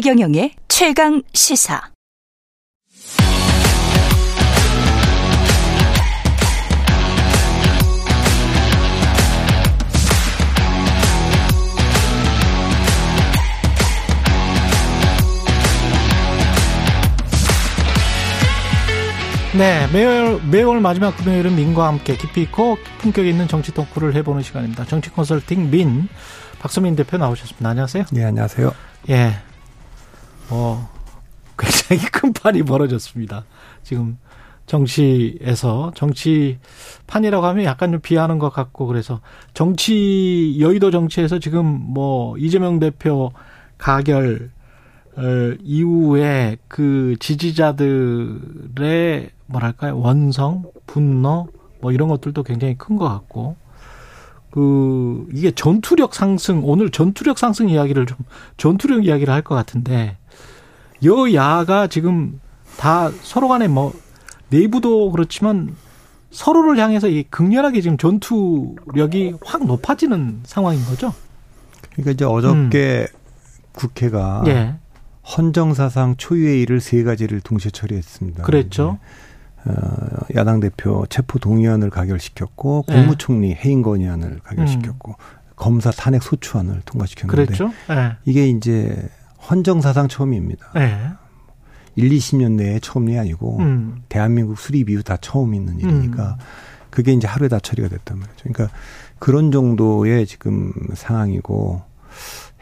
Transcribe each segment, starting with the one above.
최경영의 최강 시사. 네, 매월, 매월 마지막 금요일은 민과 함께 깊이 있고 품격 있는 정치 토크를 해보는 시간입니다. 정치 컨설팅 민, 박수민 대표 나오셨습니다. 안녕하세요. 네, 안녕하세요. 예. 어, 굉장히 큰 판이 벌어졌습니다. 지금 정치에서 정치 판이라고 하면 약간 좀 비하는 것 같고 그래서 정치 여의도 정치에서 지금 뭐 이재명 대표 가결 이후에 그 지지자들의 뭐랄까요 원성 분노 뭐 이런 것들도 굉장히 큰 것 같고 그 이게 전투력 상승 오늘 전투력 상승 이야기를 좀 전투력 이야기를 할 것 같은데 여야가 지금 다 서로 간에 뭐 내부도 그렇지만 서로를 향해서 이 극렬하게 지금 전투력이 확 높아지는 상황인 거죠. 그러니까 이제 어저께 음. 국회가 예. 헌정사상 초유의 일을 세 가지를 동시에 처리했습니다. 그랬죠. 어, 야당 대표 체포 동의안을 가결시켰고 네. 국무총리 해임 건의안을 가결시켰고 음. 검사 탄핵 소추안을 통과시켰는데 그랬죠? 네. 이게 이제 헌정사상 처음입니다. 네. 1, 20년 내에 처음이 아니고 음. 대한민국 수립 이후 다 처음 있는 일이니까 음. 그게 이제 하루에 다 처리가 됐단 말이죠. 그러니까 그런 정도의 지금 상황이고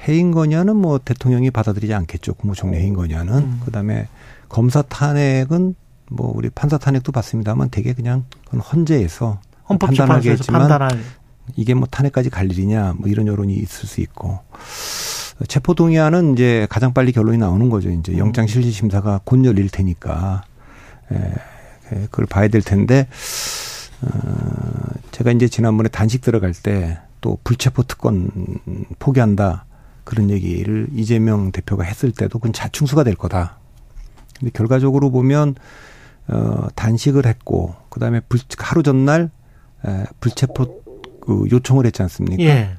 해임 건의안은 뭐 대통령이 받아들이지 않겠죠. 국무총리 해임 건의안은 음. 그다음에 검사 탄핵은 뭐 우리 판사 탄핵도 받습니다만 되게 그냥 그건 헌재에서 판단하겠지만 판단할. 이게 뭐 탄핵까지 갈 일이냐 뭐 이런 여론이 있을 수 있고 체포 동의안은 이제 가장 빨리 결론이 나오는 거죠. 이제 음. 영장 실질 심사가 곧 열릴 테니까 예, 예, 그걸 봐야 될 텐데 어 제가 이제 지난번에 단식 들어갈 때 또 불체포 특권 포기한다 그런 얘기를 이재명 대표가 했을 때도 그건 자충수가 될 거다. 근데 결과적으로 보면 어 단식을 했고 그다음에 불 하루 전날 에, 불체포 그 요청을 했지 않습니까? 예.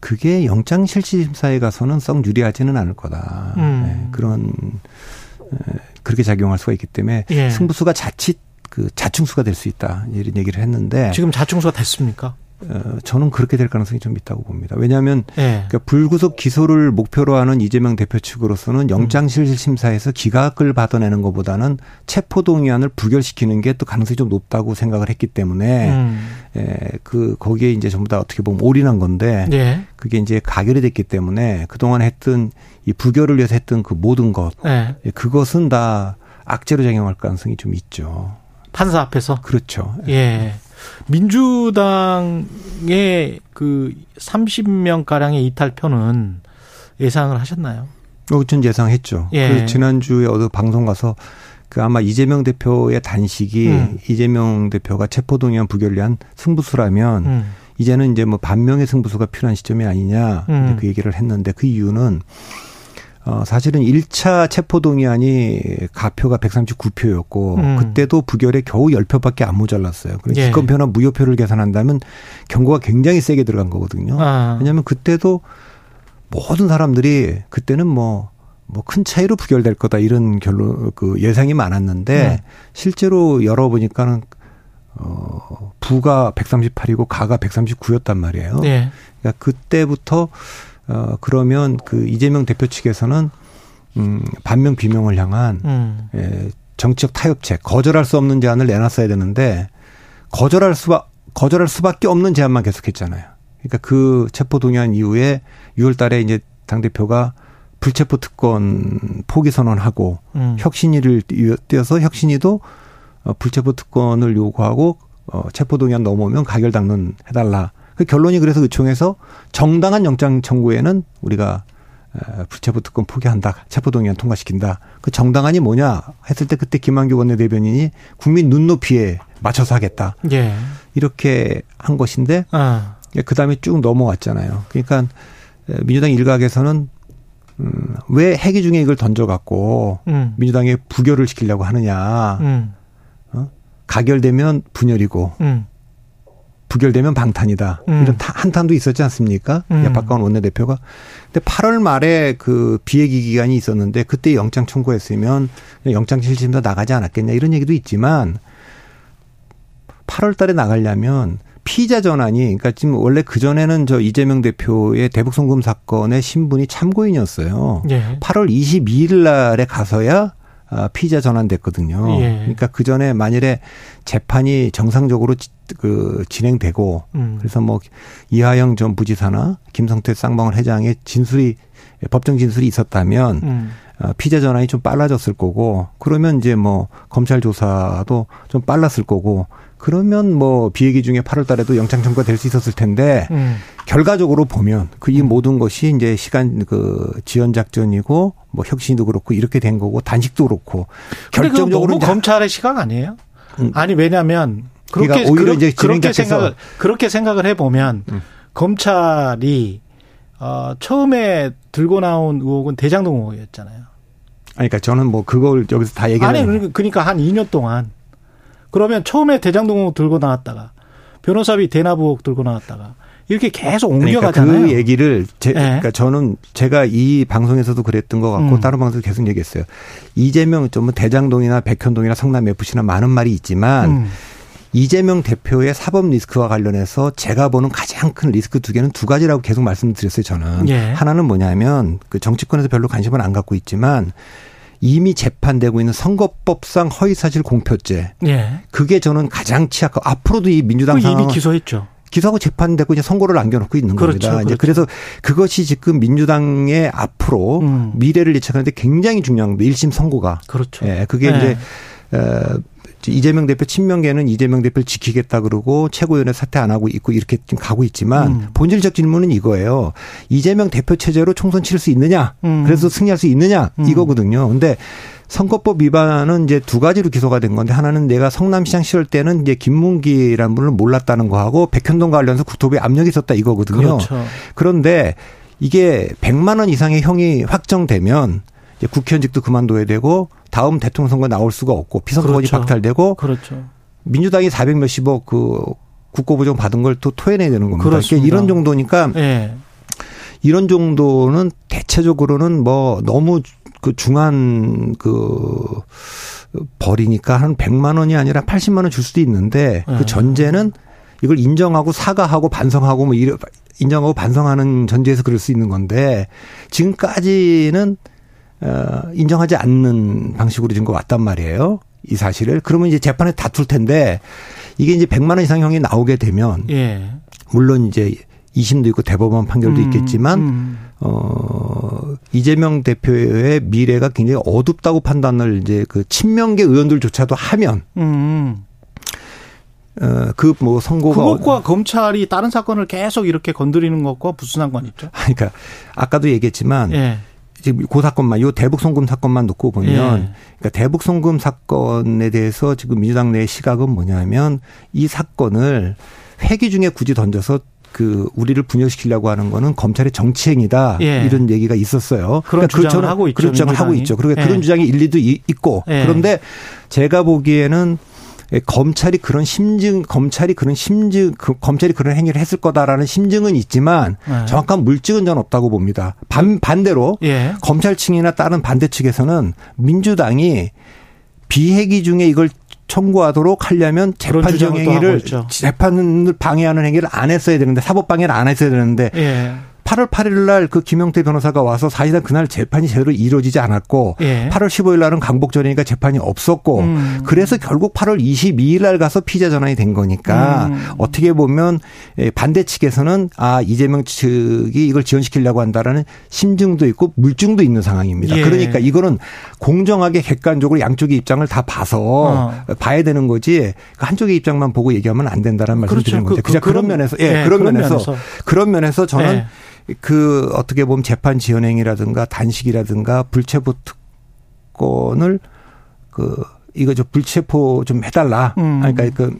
그게 영장 실질 심사에 가서는 썩 유리하지는 않을 거다. 음. 예, 그런 에, 그렇게 작용할 수가 있기 때문에 예. 승부수가 자칫 그 자충수가 될 수 있다 이런 얘기를 했는데 지금 자충수가 됐습니까? 어, 저는 그렇게 될 가능성이 좀 있다고 봅니다. 왜냐하면 네. 그러니까 불구속 기소를 목표로 하는 이재명 대표 측으로서는 영장실질 심사에서 기각을 받아내는 것보다는 체포동의안을 부결시키는 게 또 가능성이 좀 높다고 생각을 했기 때문에 음. 예, 그 거기에 이제 전부 다 어떻게 보면 올인한 건데 네. 그게 이제 가결이 됐기 때문에 그동안 했던 이 부결을 위해서 했던 그 모든 것 네. 예, 그것은 다 악재로 작용할 가능성이 좀 있죠. 판사 앞에서 그렇죠. 예. 민주당의 그 30명 가량의 이탈표는 예상을 하셨나요? 어, 전 예상했죠. 예. 그 지난주에 어느 방송 가서 그 아마 이재명 대표의 단식이 음. 이재명 대표가 체포동의안 부결 위한 승부수라면 음. 이제는 이제 뭐 반명의 승부수가 필요한 시점이 아니냐 음. 그 얘기를 했는데 그 이유는 어, 사실은 1차 체포동의안이 가표가 139표였고, 음. 그때도 부결에 겨우 10표밖에 안 모자랐어요. 그리고 예. 기권표나 무효표를 계산한다면 경고가 굉장히 세게 들어간 거거든요. 아. 왜냐하면 그때도 모든 사람들이 그때는 뭐, 뭐 큰 차이로 부결될 거다 이런 결론, 그 예상이 많았는데, 네. 실제로 열어보니까는 어, 부가 138이고 가가 139였단 말이에요. 네. 그러니까 그때부터 어 그러면 그 이재명 대표 측에서는 음 반명 비명을 향한 음. 예, 정치적 타협책 거절할 수 없는 제안을 내놨어야 되는데 거절할 수가 거절할 수밖에 없는 제안만 계속했잖아요. 그러니까 그 체포 동의안 이후에 6월 달에 이제 당 대표가 불체포 특권 포기 선언하고 음. 혁신위를 띄어서 혁신위도 어, 불체포 특권을 요구하고 어 체포 동의안 넘어오면 가결 당론 해달라. 그 결론이 그래서 의총에서 정당한 영장 청구에는 우리가 불체포 특권 포기한다. 체포동의안 통과시킨다. 그 정당한이 뭐냐 했을 때 그때 김한규 원내대변인이 국민 눈높이에 맞춰서 하겠다. 예. 이렇게 한 것인데 아. 그 다음에 쭉 넘어왔잖아요. 그러니까 민주당 일각에서는 음, 왜 핵이 중에 이걸 던져갖고 음. 민주당에 부결을 시키려고 하느냐. 음. 어? 가결되면 분열이고 음. 부결되면 방탄이다. 음. 이런 한탄도 있었지 않습니까? 음. 박가원 원내대표가. 근데 8월 말에 그 비회기 기간이 있었는데 그때 영장 청구했으면 영장 실질심사 나가지 않았겠냐 이런 얘기도 있지만 8월 달에 나가려면 피의자 전환이 그러니까 지금 원래 그 전에는 저 이재명 대표의 대북 송금 사건의 신분이 참고인이었어요. 예. 8월 22일 날에 가서야 아, 피의자 전환됐거든요. 예. 그러니까 그 전에 만일에 재판이 정상적으로 그 진행되고 음. 그래서 뭐 이하영 전 부지사나 김성태 쌍방울 회장의 진술이 법정 진술이 있었다면 음. 어, 피자 전환이 좀 빨라졌을 거고 그러면 이제 뭐 검찰 조사도 좀 빨랐을 거고 그러면 뭐 비얘기 중에 8월 달에도 영장 청구가 될 수 있었을 텐데 음. 결과적으로 보면 그 이 모든 것이 이제 시간 그 지연 작전이고 뭐 혁신도 그렇고 이렇게 된 거고 단식도 그렇고 결정적으로 너무 검찰의 시각 아니에요? 음. 아니 왜냐하면 그렇게 그러니까 오히려 이제 그렇게 생각을 그렇게 생각을 해 보면 음. 검찰이 어 처음에 들고 나온 의혹은 대장동 의혹이었잖아요. 아니, 그러니까 저는 뭐 그걸 여기서 다 얘기하는 아니 그러니까, 그러니까 한 2년 동안 그러면 처음에 대장동 들고 나왔다가 변호사비 의혹 들고 나왔다가 이렇게 계속 옮겨가잖아요. 그러니까 그 얘기를 제, 네. 그러니까 저는 제가 이 방송에서도 그랬던 것 같고 음. 다른 방송에서 계속 얘기했어요. 이재명 좀 대장동이나 백현동이나 성남 FC나 많은 말이 있지만 음. 이재명 대표의 사법 리스크와 관련해서 제가 보는 가장 큰 리스크 두 개는 두 가지라고 계속 말씀드렸어요, 저는. 예. 하나는 뭐냐면 그 정치권에서 별로 관심을 안 갖고 있지만 이미 재판되고 있는 선거법상 허위사실 공표죄. 예. 그게 저는 가장 취약하고 앞으로도 이 민주당 상황 이미 기소했죠. 기소하고 재판되고 이제 선고를 남겨놓고 있는 그렇죠, 겁니다. 그렇죠. 이제 그래서 그것이 지금 민주당의 앞으로 음. 미래를 예측하는데 굉장히 중요한 겁니다. 1심 선고가. 그렇죠. 예, 그게 네. 이제 어, 이재명 대표 친명계는 이재명 대표를 지키겠다 그러고 최고위원회 사퇴 안 하고 있고 이렇게 지금 가고 있지만 음. 본질적 질문은 이거예요. 이재명 대표 체제로 총선 치를 수 있느냐? 음. 그래서 승리할 수 있느냐? 음. 이거거든요. 근데 선거법 위반은 이제 두 가지로 기소가 된 건데 하나는 내가 성남시장 시절 때는 이제 김문기라는 분을 몰랐다는 거하고 백현동 관련해서 국토부에 압력이 있었다 이거거든요. 그렇죠. 그런데 이게 100만 원 이상의 형이 확정되면 이제 국회의원직도 그만둬야 되고 다음 대통령 선거 나올 수가 없고 피선거권이 그렇죠. 박탈되고 그렇죠. 민주당이 400 몇십억 그 국고부정 받은 걸 또 토해내야 되는 겁니다. 그러니까 이런 정도니까 네. 이런 정도는 대체적으로는 뭐 너무 그 중한 그 벌이니까 한 100만 원이 아니라 80만 원 줄 수도 있는데 네. 그 예. 전제는 이걸 인정하고 사과하고 반성하고 뭐 이런 인정하고 반성하는 전제에서 그럴 수 있는 건데 지금까지는 어, 인정하지 않는 방식으로 지금 왔단 말이에요. 이 사실을. 그러면 이제 재판에 다툴 텐데 이게 이제 100만 원 이상형이 나오게 되면 예. 물론 이제 2심도 있고 대법원 판결도 음, 있겠지만 음. 어 이재명 대표의 미래가 굉장히 어둡다고 판단을 이제 그 친명계 의원들조차도 하면 음. 어그 뭐 선고가 그것과 검찰이 다른 사건을 계속 이렇게 건드리는 것과 무슨 상관 있죠? 그러니까 아까도 얘기했지만 예. 지금 그 사건만 요 대북 송금 사건만 놓고 보면 예. 그러니까 대북 송금 사건에 대해서 지금 민주당 내 시각은 뭐냐면 이 사건을 회기 중에 굳이 던져서 그 우리를 분열시키려고 하는 거는 검찰의 정치행위다 예. 이런 얘기가 있었어요. 그런 그러니까 주장을 하고 있죠. 그런 주장을 하고 있죠. 그러니까 예. 그런 주장이 일리도 있고 예. 그런데 제가 보기에는 예, 검찰이 그런 심증, 검찰이 그런 심증, 그 검찰이 그런 행위를 했을 거다라는 심증은 있지만 네. 정확한 물증은 전 없다고 봅니다. 반, 반대로 예. 검찰 측이나 다른 반대 측에서는 민주당이 비핵기 중에 이걸 청구하도록 하려면 재판정 행위를 재판을 방해하는 행위를 안 했어야 되는데 사법 방해를 안 했어야 되는데 예. 8월 8일 날 그 김영태 변호사가 와서 사실상 그날 재판이 제대로 이루어지지 않았고 예. 8월 15일 날은 강복전이니까 재판이 없었고 음. 그래서 결국 8월 22일 날 가서 피자 전환이 된 거니까 음. 어떻게 보면 예, 반대 측에서는 아 이재명 측이 이걸 지원시키려고 한다라는 심증도 있고 물증도 있는 상황입니다. 예. 그러니까 이거는 공정하게 객관적으로 양쪽의 입장을 다 봐서 어. 봐야 되는 거지 그 한쪽의 입장만 보고 얘기하면 안 된다라는 말씀 그렇죠. 드리는 거죠. 그, 그, 그런 면에서 예, 예 그런, 그런 면에서, 면에서 그런 면에서 저는 예. 그 어떻게 보면 재판 지연행이라든가 단식이라든가 불체포 특권을 그 이거 저 불체포 좀 해달라. 음. 그러니까 그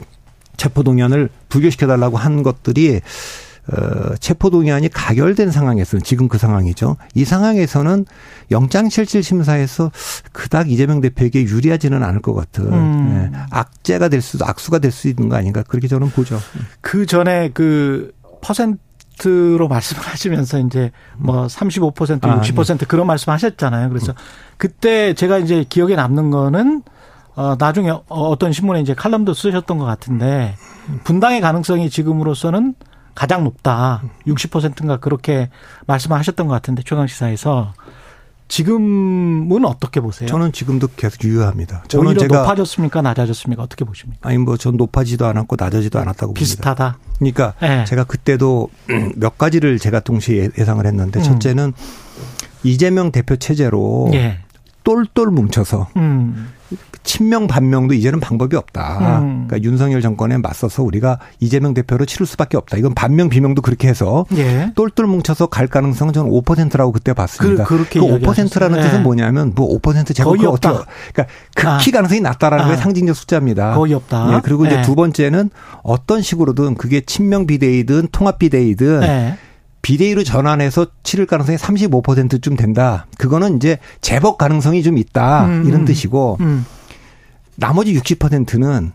체포 동의안을 부결시켜 달라고 한 것들이 어, 체포 동의안이 가결된 상황에서는 지금 그 상황이죠. 이 상황에서는 영장 실질 심사에서 그닥 이재명 대표에게 유리하지는 않을 것 같은 음. 예, 악재가 될 수도 악수가 될 수 있는 거 아닌가 그렇게 저는 보죠. 그 전에 그 퍼센트 로 말씀을 하시면서 이제 뭐 35% 60% 아, 네. 그런 말씀하셨잖아요. 그래서 그때 제가 이제 기억에 남는 거는 어 나중에 어떤 신문에 이제 칼럼도 쓰셨던 것 같은데 분당의 가능성이 지금으로서는 가장 높다. 60%인가 그렇게 말씀하셨던 것 같은데 최강 시사에서 지금은 어떻게 보세요? 저는 지금도 계속 유효합니다. 저는 오히려 제가 높아졌습니까, 낮아졌습니까? 어떻게 보십니까? 아니 뭐 전 높아지도 않았고 낮아지도 않았다고 비슷하다. 봅니다. 그러니까 네. 제가 그때도 몇 가지를 제가 동시에 예상을 했는데 음. 첫째는 이재명 대표 체제로 예. 똘똘 뭉쳐서 음. 친명 반명도 이제는 방법이 없다. 음. 그러니까 윤석열 정권에 맞서서 우리가 이재명 대표로 치를 수밖에 없다. 이건 반명 비명도 그렇게 해서 예. 똘똘 뭉쳐서 갈 가능성은 저는 5%라고 그때 봤습니다. 그, 렇게 그 5%라는 뜻은 예. 뭐냐면 뭐 5% 제곱 거의 없다. 그러니까 극히 아. 가능성이 낮다라는 아. 게 상징적 숫자입니다. 거의 없다. 예. 그리고 이제 예. 두 번째는 어떤 식으로든 그게 친명 비대위든 통합 비대위든 예. 비대위로 전환해서 치를 가능성이 35%쯤 된다. 그거는 이제 재법 가능성이 좀 있다. 음. 이런 음. 뜻이고 음. 나머지 60%는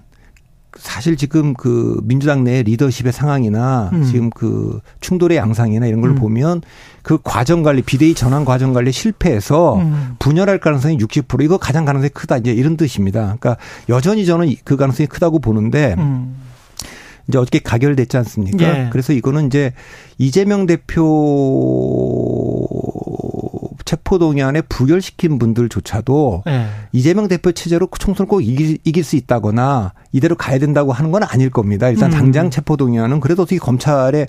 사실 지금 그 민주당 내 리더십의 상황이나 음. 지금 그 충돌의 양상이나 이런 걸 음. 보면 그 과정 관리 비대위 전환 과정 관리 실패해서 음. 분열할 가능성이 60% 이거 가장 가능성이 크다 이제 이런 뜻입니다. 그러니까 여전히 저는 그 가능성이 크다고 보는데 음. 이제 어저께 가결됐지 않습니까? 예. 그래서 이거는 이제 이재명 대표 체포동의안에 부결시킨 분들조차도 네. 이재명 대표 체제로 총선을 꼭 이길, 이길, 수 있다거나 이대로 가야 된다고 하는 건 아닐 겁니다. 일단 음. 당장 체포동의안은 그래도 어떻게 검찰에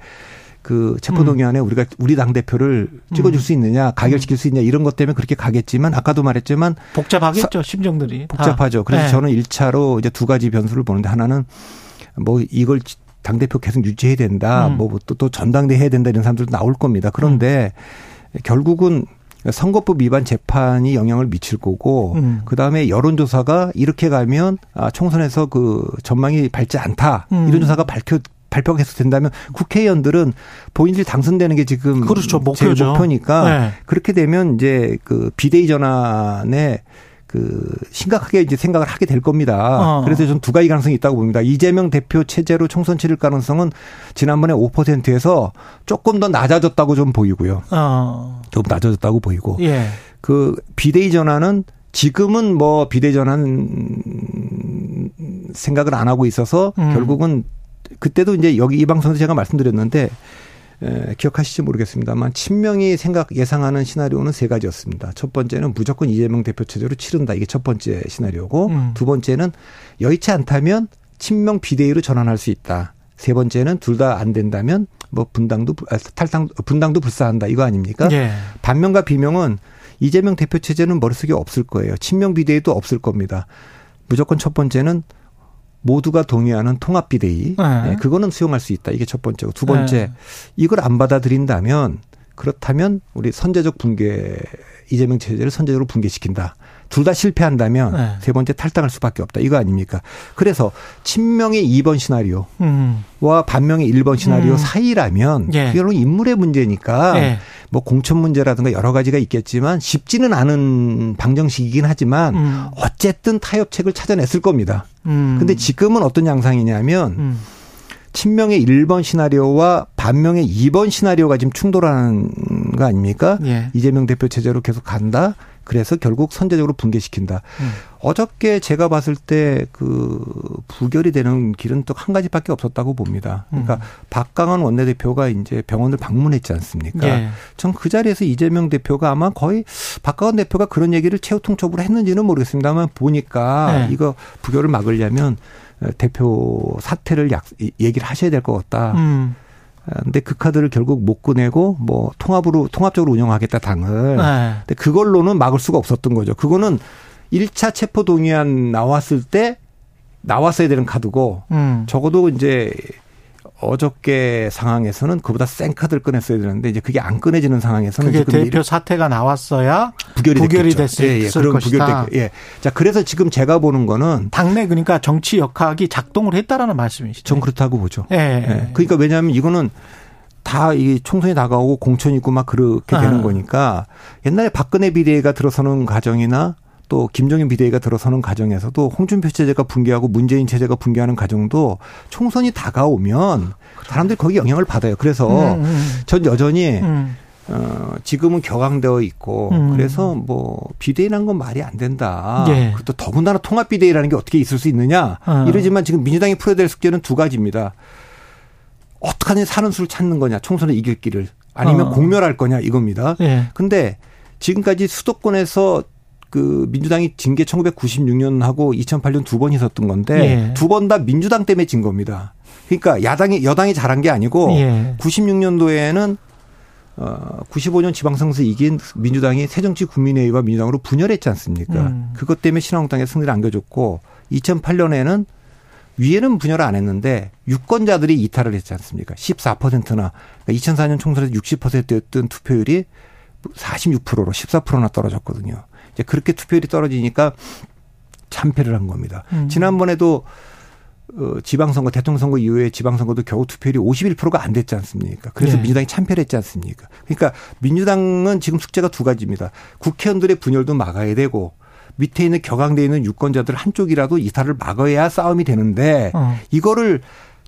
그 체포동의안에 음. 우리가 우리 당 대표를 찍어줄 음. 수 있느냐, 가결시킬 수 있냐 이런 것 때문에 그렇게 가겠지만 아까도 말했지만 복잡하겠죠 심정들이 복잡하죠. 그래서 네. 저는 1차로 이제 두 가지 변수를 보는데 하나는 뭐 이걸 당 대표 계속 유지해야 된다, 음. 뭐또 또 전당대 해야 된다 이런 사람들도 나올 겁니다. 그런데 음. 결국은 선거법 위반 재판이 영향을 미칠 거고 음. 그다음에 여론조사가 이렇게 가면 아 총선에서 그 전망이 밝지 않다 음. 이런 조사가 밝혀 발표가 계속 된다면 국회의원들은 본인들이 당선되는 게 지금 그렇죠. 목표죠. 목표니까 네. 그렇게 되면 이제 그 비대위 전환에 그 심각하게 이제 생각을 하게 될 겁니다. 어. 그래서 좀두 가지 가능성이 있다고 봅니다. 이재명 대표 체제로 총선 치를 가능성은 지난번에 5%에서 조금 더 낮아졌다고 좀 보이고요. 어. 좀 낮아졌다고 보이고. 예. 그 비대위 전환은 지금은 뭐 비대위 전환 생각을 안 하고 있어서 음. 결국은 그때도 이제 여기 이 방송에서 제가 말씀드렸는데 에, 기억하실지 모르겠습니다만 친명이 생각 예상하는 시나리오는 세 가지였습니다. 첫 번째는 무조건 이재명 대표 체제로 치른다 이게 첫 번째 시나리오고 음. 두 번째는 여의치 않다면 친명 비대위로 전환할 수 있다. 세 번째는 둘 다 안 된다면 뭐 분당도 아, 탈당 분당도 불사한다 이거 아닙니까? 예. 반면과 비명은 이재명 대표 체제는 머릿속에 없을 거예요. 친명 비대위도 없을 겁니다. 무조건 첫 번째는 모두가 동의하는 통합 비대위. 네. 네. 그거는 수용할 수 있다. 이게 첫 번째고 두 번째 네. 이걸 안 받아들인다면 그렇다면 우리 선제적 붕괴 이재명 체제를 선제적으로 붕괴시킨다. 둘 다 실패한다면 네. 세 번째 탈당할 수밖에 없다. 이거 아닙니까? 그래서 친명의 2번 시나리오와 음. 반명의 1번 시나리오 음. 사이라면 예. 이건 인물의 문제니까 예. 뭐 공천 문제라든가 여러 가지가 있겠지만 쉽지는 않은 방정식이긴 하지만 음. 어쨌든 타협책을 찾아냈을 겁니다. 음. 근데 지금은 어떤 양상이냐면 음. 친명의 1번 시나리오와 반명의 2번 시나리오가 지금 충돌하는 거 아닙니까? 예. 이재명 대표 체제로 계속 간다. 그래서 결국 선제적으로 붕괴시킨다. 음. 어저께 제가 봤을 때 그 부결이 되는 길은 또 한 가지밖에 없었다고 봅니다. 그러니까 음. 박강원 원내대표가 이제 병원을 방문했지 않습니까? 예. 전그 자리에서 이재명 대표가 아마 거의 박강원 대표가 그런 얘기를 최후 통첩으로 했는지는 모르겠습니다만 보니까 예. 이거 부결을 막으려면 대표 사퇴를 약, 얘기를 하셔야 될 것 같다. 음. 아, 근데 그 카드를 결국 못 꺼내고 뭐 통합으로 통합적으로 운영하겠다 당을. 네. 근데 그걸로는 막을 수가 없었던 거죠. 그거는 1차 체포 동의안 나왔을 때 나왔어야 되는 카드고 음. 적어도 이제 어저께 상황에서는 그보다 센 카드를 꺼냈어야 되는데 이제 그게 안 꺼내지는 상황에서는 그게 대표 사태가 나왔어야 부결이, 부결이 됐을 예, 예. 그런 것이다. 부결 예. 자 그래서 지금 제가 보는 거는 당내 그러니까 정치 역학이 작동을 했다라는 말씀이시죠. 전 그렇다고 보죠. 예. 예. 그러니까 왜냐하면 이거는 다이 총선이 다가오고 공천 있고 막 그렇게 되는 아. 거니까 옛날에 박근혜 비대위가 들어서는 과정이나 또 김정인 비대위가 들어서는 과정에서도 홍준표 체제가 붕괴하고 문재인 체제가 붕괴하는 과정도 총선이 다가오면 사람들이 거기 영향을 받아요. 그래서 음, 음. 전 여전히 음. 어, 지금은 격앙되어 있고 음. 그래서 뭐 비대위라는 건 말이 안 된다. 예. 그것도 더군다나 통합 비대위라는 게 어떻게 있을 수 있느냐. 어. 이러지만 지금 민주당이 풀어야 될 숙제는 두 가지입니다. 어떡하냐 사는 수를 찾는 거냐. 총선을 이길 길을 아니면 어. 공멸할 거냐 이겁니다. 예. 근데 지금까지 수도권에서 그 민주당이 진 게 1996년하고 2008년 두 번 있었던 건데 예. 두번 다 민주당 때문에 진 겁니다. 그러니까 야당이 여당이 잘한 게 아니고 예. 96년도에는 어 95년 지방선거에서 이긴 민주당이 새정치 국민회의와 민주당으로 분열했지 않습니까? 음. 그것 때문에 신한국당에 승리를 안겨줬고 2008년에는 위에는 분열을 안 했는데 유권자들이 이탈을 했지 않습니까? 14%나 그러니까 2004년 총선에서 60%였던 투표율이 46%로 14%나 떨어졌거든요. 이제 그렇게 투표율이 떨어지니까 참패를 한 겁니다. 음. 지난번에도 어, 지방선거, 대통령선거 이후에 지방선거도 겨우 투표율이 51%가 안 됐지 않습니까? 그래서 네. 민주당이 참패를 했지 않습니까? 그러니까 민주당은 지금 숙제가 두 가지입니다. 국회의원들의 분열도 막아야 되고 밑에 있는 격앙돼 있는 유권자들 한쪽이라도 이탈을 막아야 싸움이 되는데 어. 이거를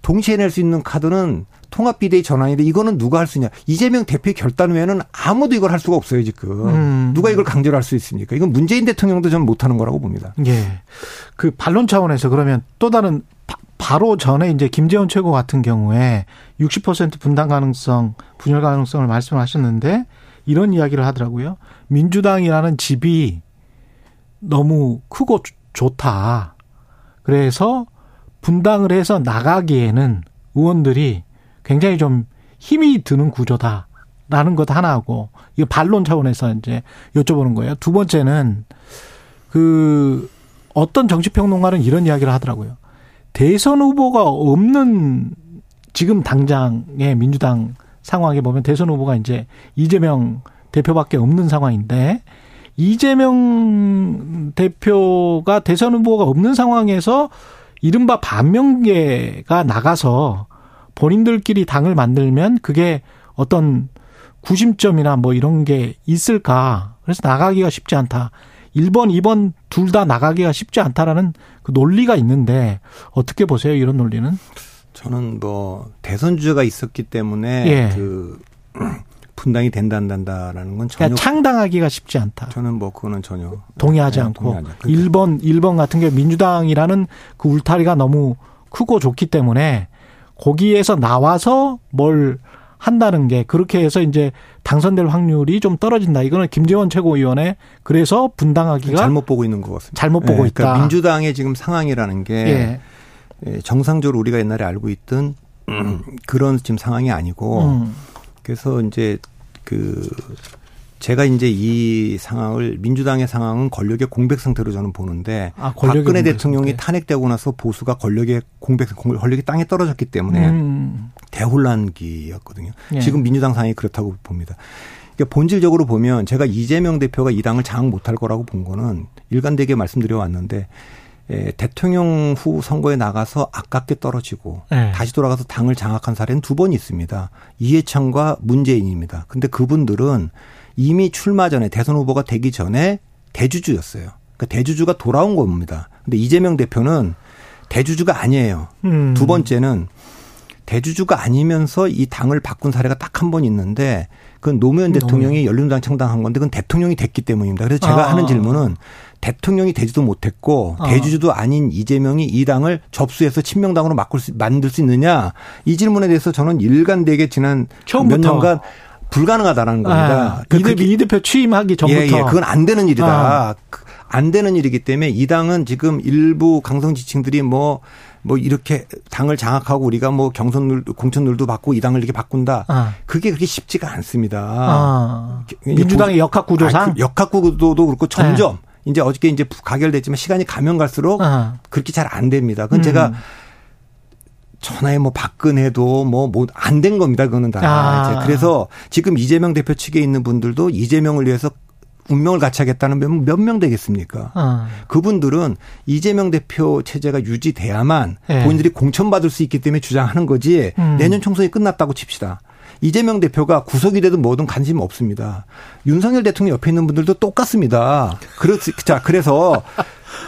동시에 낼 수 있는 카드는 통합 비대위 전환인데 이거는 누가 할 수 있냐? 이재명 대표의 결단 외에는 아무도 이걸 할 수가 없어요 지금. 음. 누가 이걸 강제로 할 수 있습니까? 이건 문재인 대통령도 저는 못하는 거라고 봅니다. 예. 그 반론 차원에서 그러면 또 다른 바 로 전에 이제 김재원 최고 같은 경우에 60% 분당 가능성, 분열 가능성을 말씀하셨는데 이런 이야기를 하더라고요. 민주당이라는 집이 너무 크고 좋다. 그래서 분당을 해서 나가기에는 의원들이 굉장히 좀 힘이 드는 구조다라는 것 하나하고 이거 반론 차원에서 이제 여쭤보는 거예요. 두 번째는 그 어떤 정치평론가는 이런 이야기를 하더라고요. 대선 후보가 없는 지금 당장의 민주당 상황에 보면 대선 후보가 이제 이재명 대표밖에 없는 상황인데 이재명 대표가 대선 후보가 없는 상황에서 이른바 반명계가 나가서 본인들끼리 당을 만들면 그게 어떤 구심점이나 뭐 이런 게 있을까. 그래서 나가기가 쉽지 않다. 1번, 2번 둘 다 나가기가 쉽지 않다라는 그 논리가 있는데 어떻게 보세요? 이런 논리는? 저는 뭐 대선 주자가 있었기 때문에 예. 그 분당이 된다 안 된다라는 건 전혀 그러니까 창당하기가 쉽지 않다. 저는 뭐 그거는 전혀 동의하지 네, 않고 동의하지 1번 1번 같은 게 민주당이라는 그 울타리가 너무 크고 좋기 때문에 거기에서 나와서 뭘 한다는 게 그렇게 해서 이제 당선될 확률이 좀 떨어진다. 이거는 김재원 최고위원회 그래서 분당하기가 잘못 보고 있는 것 같습니다. 잘못 보고 네, 있다. 그러니까 민주당의 지금 상황이라는 게 예. 예 정상적으로 우리가 옛날에 알고 있던 그런 지금 상황이 아니고 음. 그래서 이제 그 제가 이제 이 상황을 민주당의 상황은 권력의 공백 상태로 저는 보는데 아, 박근혜 대통령이 상태. 탄핵되고 나서 보수가 권력의 공백 권력이 땅에 떨어졌기 때문에 음. 대혼란기였거든요. 예. 지금 민주당 상황이 그렇다고 봅니다. 그러니까 본질적으로 보면 제가 이재명 대표가 이 당을 장악 못할 거라고 본 거는 일관되게 말씀드려 왔는데 예, 대통령 후 선거에 나가서 아깝게 떨어지고 네. 다시 돌아가서 당을 장악한 사례는 두 번 있습니다. 이해창과 문재인입니다. 근데 그분들은 이미 출마 전에 대선 후보가 되기 전에 대주주였어요. 그러니까 대주주가 돌아온 겁니다. 근데 이재명 대표는 대주주가 아니에요. 음. 두 번째는 대주주가 아니면서 이 당을 바꾼 사례가 딱 한 번 있는데 그건 노무현 대통령이 열린우당 창당한 건데 그건 대통령이 됐기 때문입니다. 그래서 제가 아. 하는 질문은 대통령이 되지도 못했고 아. 대주주도 아닌 이재명이 이 당을 접수해서 친명당으로 바꿀 수, 만들 수 있느냐 이 질문에 대해서 저는 일관되게 지난 처음부터. 몇 년간 불가능하다라는 겁니다. 아, 그, 이, 이 대표 취임하기 전부터. 예, 예, 그건 안 되는 일이다. 아. 안 되는 일이기 때문에 이 당은 지금 일부 강성 지층들이 뭐뭐 뭐 이렇게 당을 장악하고 우리가 뭐 경선률 공천률도 받고 이 당을 이렇게 바꾼다. 아. 그게 그렇게 쉽지가 않습니다. 아. 민주당의 역학 구조상 아, 그 역학 구조도 그렇고 점점 네. 이제 어저께 이제 가결됐지만 시간이 가면 갈수록 아. 그렇게 잘 안 됩니다. 그건 음. 제가 전화에 뭐 박근혜도 뭐 뭐 안 된 겁니다. 그거는 다. 아. 그래서 지금 이재명 대표 측에 있는 분들도 이재명을 위해서 운명을 같이 하겠다는 몇 명 되겠습니까? 아. 그분들은 이재명 대표 체제가 유지돼야만 네. 본인들이 공천받을 수 있기 때문에 주장하는 거지 음. 내년 총선이 끝났다고 칩시다. 이재명 대표가 구속이 되든 뭐든 관심 없습니다. 윤석열 대통령 옆에 있는 분들도 똑같습니다. 그렇 자 그래서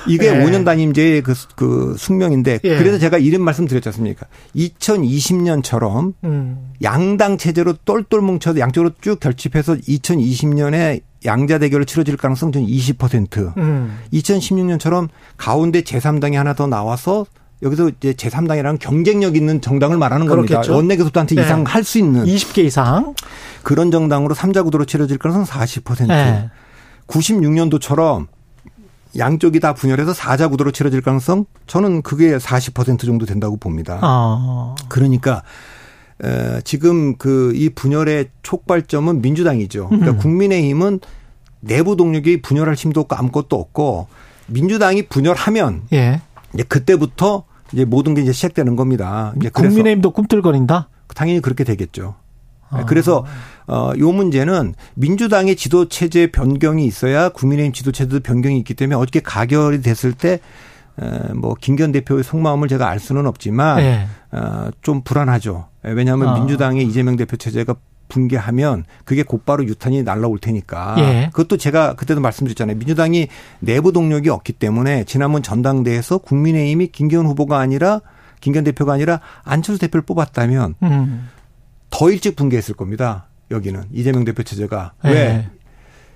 이게 예. 5년 단임제의 그, 그 숙명인데 예. 그래서 제가 이런 말씀 드렸지 않습니까? 2020년처럼 음. 양당 체제로 똘똘 뭉쳐서 양쪽으로 쭉 결집해서 2020년에 양자 대결을 치러질 가능성 저는 20%. 음. 2016년처럼 가운데 제3당이 하나 더 나와서 여기서 이제 제3당이라는 경쟁력 있는 정당을 말하는 그렇겠죠. 겁니다. 원내 교섭단체 네. 이상 할 수 있는 20개 이상 그런 정당으로 3자 구도로 치러질 가능성 40%. 네. 96년도처럼 양쪽이 다 분열해서 4자 구도로 치러질 가능성 저는 그게 40% 정도 된다고 봅니다. 아. 그러니까 에, 지금 그 이 분열의 촉발점은 민주당이죠. 그러니까 음. 국민의힘은 내부 동력이 분열할 힘도 없고 아무것도 없고 민주당이 분열하면 예. 이제 그때부터 이제 모든 게 이제 시작되는 겁니다. 이제 국민의힘도 꿈틀거린다? 당연히 그렇게 되겠죠. 아. 그래서 어, 요 문제는 민주당의 지도 체제 변경이 있어야 국민의힘 지도 체제도 변경이 있기 때문에 어떻게 가결이 됐을 때 에, 뭐 김기현 대표의 속마음을 제가 알 수는 없지만 네. 어, 좀 불안하죠. 왜냐하면 아. 민주당의 이재명 대표 체제가 붕괴하면 그게 곧바로 유탄이 날라올 테니까. 예. 그것도 제가 그때도 말씀드렸잖아요. 민주당이 내부 동력이 없기 때문에 지난번 전당대회에서 국민의힘이 김기현 후보가 아니라 김기현 대표가 아니라 안철수 대표를 뽑았다면 음. 더 일찍 붕괴했을 겁니다. 여기는 이재명 대표 체제가 네. 왜?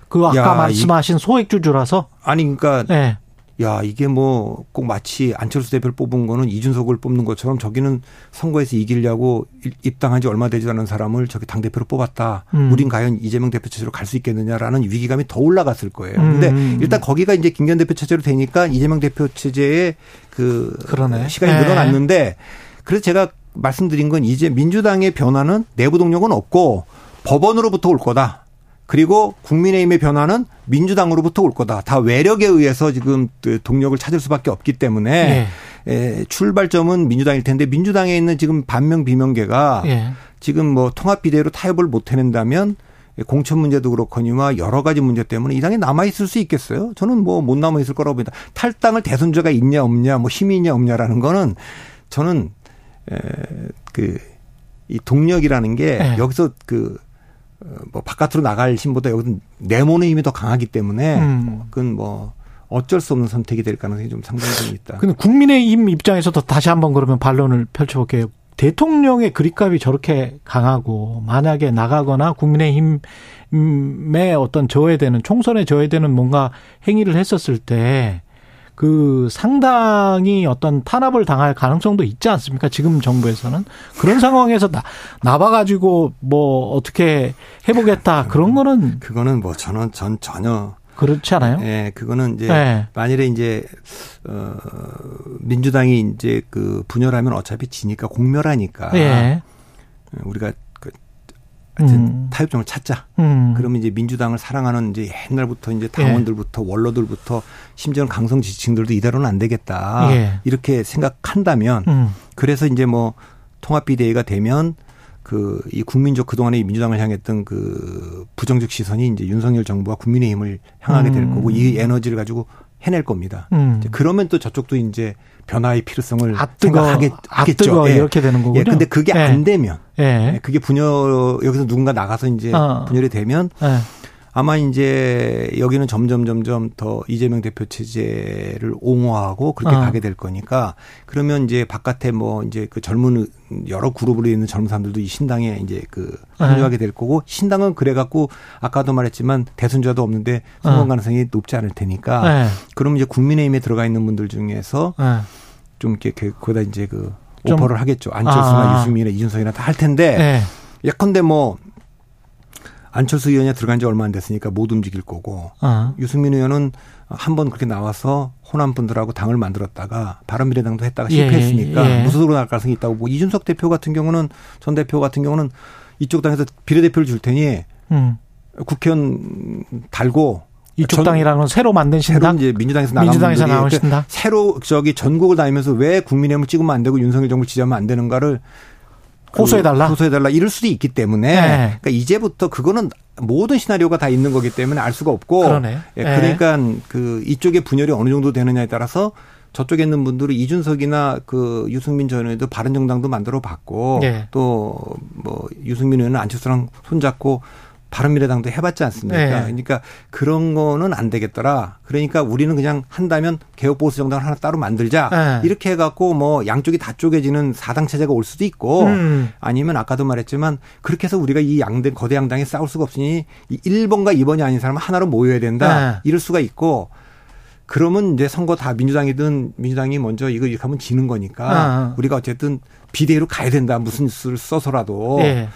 그 아까 야, 말씀하신 소액주주라서 아니 그러니까 네. 야 이게 뭐 꼭 마치 안철수 대표를 뽑은 거는 이준석을 뽑는 것처럼 저기는 선거에서 이기려고 입당한 지 얼마 되지 않은 사람을 저기 당 대표로 뽑았다. 음. 우린 과연 이재명 대표 체제로 갈 수 있겠느냐라는 위기감이 더 올라갔을 거예요. 음. 근데 일단 거기가 이제 김기현 대표 체제로 되니까 이재명 대표 체제의 그 그러네. 시간이 네. 늘어났는데 그래서 제가 말씀드린 건 이제 민주당의 변화는 내부 동력은 없고 법원으로부터 올 거다. 그리고 국민의힘의 변화는 민주당으로부터 올 거다. 다 외력에 의해서 지금 그 동력을 찾을 수밖에 없기 때문에 예. 에, 출발점은 민주당일 텐데 민주당에 있는 지금 반명 비명계가 예. 지금 뭐 통합 비대로 타협을 못 해낸다면 공천 문제도 그렇거니와 여러 가지 문제 때문에 이 당에 남아 있을 수 있겠어요? 저는 뭐 못 남아 있을 거라고 봅니다. 탈당을 대선자가 있냐 없냐, 뭐 힘이 있냐 없냐라는 거는 저는 그이 동력이라는 게 네. 여기서 그 뭐 바깥으로 나갈 힘보다 여기서 내모는 힘이 더 강하기 때문에 음. 그건 뭐 어쩔 수 없는 선택이 될 가능성이 좀 상당히 좀 있다. 근데 국민의힘 입장에서도 다시 한번 그러면 반론을 펼쳐볼게요. 대통령의 그립감이 저렇게 강하고 만약에 나가거나 국민의힘에 어떤 저해되는 총선에 저해되는 뭔가 행위를 했었을 때 그 상당히 어떤 탄압을 당할 가능성도 있지 않습니까? 지금 정부에서는 그런 상황에서 나 나봐가지고 뭐 어떻게 해보겠다 그런 거는 그거는 뭐 저는 전 전혀 그렇지 않아요? 예, 그거는 이제 네. 만일에 이제 어 민주당이 이제 그 분열하면 어차피 지니까 공멸하니까 네. 우리가 하여튼 음. 타협점을 찾자. 음. 그러면 이제 민주당을 사랑하는 이제 옛날부터 이제 당원들부터 예. 원로들부터 심지어는 강성 지지층들도 이대로는 안 되겠다. 예. 이렇게 생각한다면 음. 그래서 이제 뭐 통합 비대위가 되면 그 이 국민적 그동안의 민주당을 향했던 그 부정적 시선이 이제 윤석열 정부와 국민의힘을 향하게 될 음. 거고 이 에너지를 가지고 해낼 겁니다. 음. 그러면 또 저쪽도 이제 변화의 필요성을 생각하겠, 겠죠 예. 이렇게 되는 거군요. 예. 근데 그게 예. 안 되면 예. 예. 그게 분열 여기서 누군가 나가서 이제 어. 분열이 되면 예. 아마 이제 여기는 점점 점점 더 이재명 대표 체제를 옹호하고 그렇게 어. 가게 될 거니까 그러면 이제 바깥에 뭐 이제 그 젊은 여러 그룹으로 있는 젊은 사람들도 이 신당에 이제 그 합류하게 될 거고 신당은 그래 갖고 아까도 말했지만 대선자도 없는데 성공 어. 가능성이 높지 않을 테니까 네. 그럼 이제 국민의힘에 들어가 있는 분들 중에서 네. 좀 이렇게 그 거기다 이제 그 오퍼를 하겠죠. 안철수나 아. 유승민이나 이준석이나 다 할 텐데 네. 예컨대 뭐 안철수 의원이 들어간 지 얼마 안 됐으니까 못 움직일 거고 어. 유승민 의원은 한 번 그렇게 나와서 호남 분들하고 당을 만들었다가 바른미래당도 했다가 예, 실패했으니까 예, 예. 무소속으로 날 가능성이 있다고 보고 이준석 대표 같은 경우는 전 대표 같은 경우는 이쪽 당에서 비례대표를 줄 테니 음. 국회의원 달고 이쪽 당이라는 새로 만든 신당 새로 이제 민주당에서 나간 민주당에서 나온 신당 새로 저기 전국을 다니면서 왜 국민의힘을 찍으면 안 되고 윤석열 정부 지지하면 안 되는가를 호소해달라? 그 호소해달라. 이럴 수도 있기 때문에. 네. 그러니까 이제부터 그거는 모든 시나리오가 다 있는 거기 때문에 알 수가 없고. 그러네. 예, 네. 그러니까 그 이쪽의 분열이 어느 정도 되느냐에 따라서 저쪽에 있는 분들이 이준석이나 그 유승민 전 의원도 바른 정당도 만들어 봤고 네. 또뭐 유승민 의원은 안철수랑 손잡고 바른미래당도 해봤지 않습니까? 네. 그러니까 그런 거는 안 되겠더라. 그러니까 우리는 그냥 한다면 개혁보수 정당을 하나 따로 만들자. 네. 이렇게 해갖고 뭐 양쪽이 다 쪼개지는 사당 체제가 올 수도 있고 음. 아니면 아까도 말했지만 그렇게 해서 우리가 이 양대 거대 양당이 싸울 수가 없으니 1번과 2번이 아닌 사람은 하나로 모여야 된다. 네. 이럴 수가 있고 그러면 이제 선거 다 민주당이든 민주당이 먼저 이거 이렇게 하면 지는 거니까 아. 우리가 어쨌든 비대위로 가야 된다. 무슨 수를 써서라도. 네.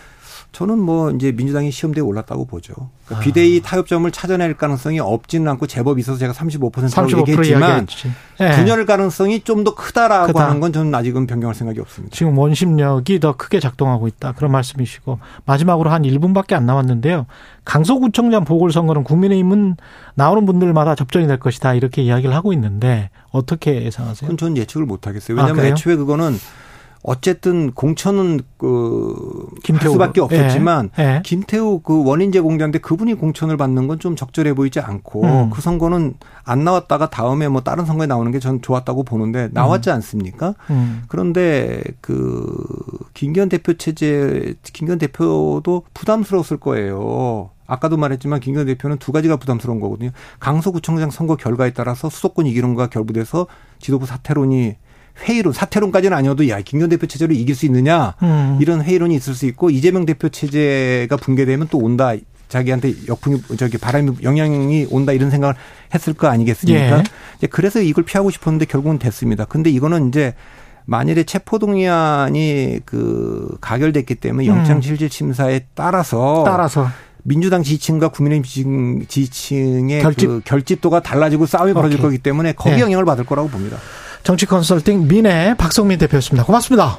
저는 뭐 이제 민주당이 시험대에 올랐다고 보죠. 그러니까 아. 비대위 타협점을 찾아낼 가능성이 없지는 않고 제법 있어서 제가 35%라고 35% 얘기했지만 네. 분열 가능성이 좀 더 크다라고 크다. 하는 건 저는 아직은 변경할 생각이 없습니다. 지금 원심력이 더 크게 작동하고 있다. 그런 말씀이시고 마지막으로 한 1분밖에 안 남았는데요. 강서구청장 보궐선거는 국민의힘은 나오는 분들마다 접전이 될 것이다. 이렇게 이야기를 하고 있는데 어떻게 예상하세요? 그건 저는 예측을 못 하겠어요. 왜냐하면 아, 애초에 그거는 어쨌든 공천은 그 김태우 수밖에 없었지만 예. 예. 김태우 그 원인제 공자인데 그분이 공천을 받는 건 좀 적절해 보이지 않고 음. 그 선거는 안 나왔다가 다음에 뭐 다른 선거에 나오는 게 전 좋았다고 보는데 나왔지 음. 않습니까? 음. 그런데 그 김기현 대표 체제 김기현 대표도 부담스러웠을 거예요. 아까도 말했지만 김기현 대표는 두 가지가 부담스러운 거거든요. 강서구청장 선거 결과에 따라서 수도권 이기론과 결부돼서 지도부 사퇴론이 회의론, 사퇴론까지는 아니어도 야, 김기현 대표 체제로 이길 수 있느냐 음. 이런 회의론이 있을 수 있고 이재명 대표 체제가 붕괴되면 또 온다. 자기한테 역풍이 저기 바람이 영향이 온다 이런 생각을 했을 거 아니겠습니까? 예. 이제 그래서 이걸 피하고 싶었는데 결국은 됐습니다. 근데 이거는 이제 만일에 체포동의안이 그 가결됐기 때문에 영장실질 심사에 따라서 따라서 민주당 지지층과 국민의힘 지지층의 결집. 그 결집도가 달라지고 싸움이 벌어질 거기 때문에 거기 네. 영향을 받을 거라고 봅니다. 정치 컨설팅 민의 박성민 대표였습니다. 고맙습니다.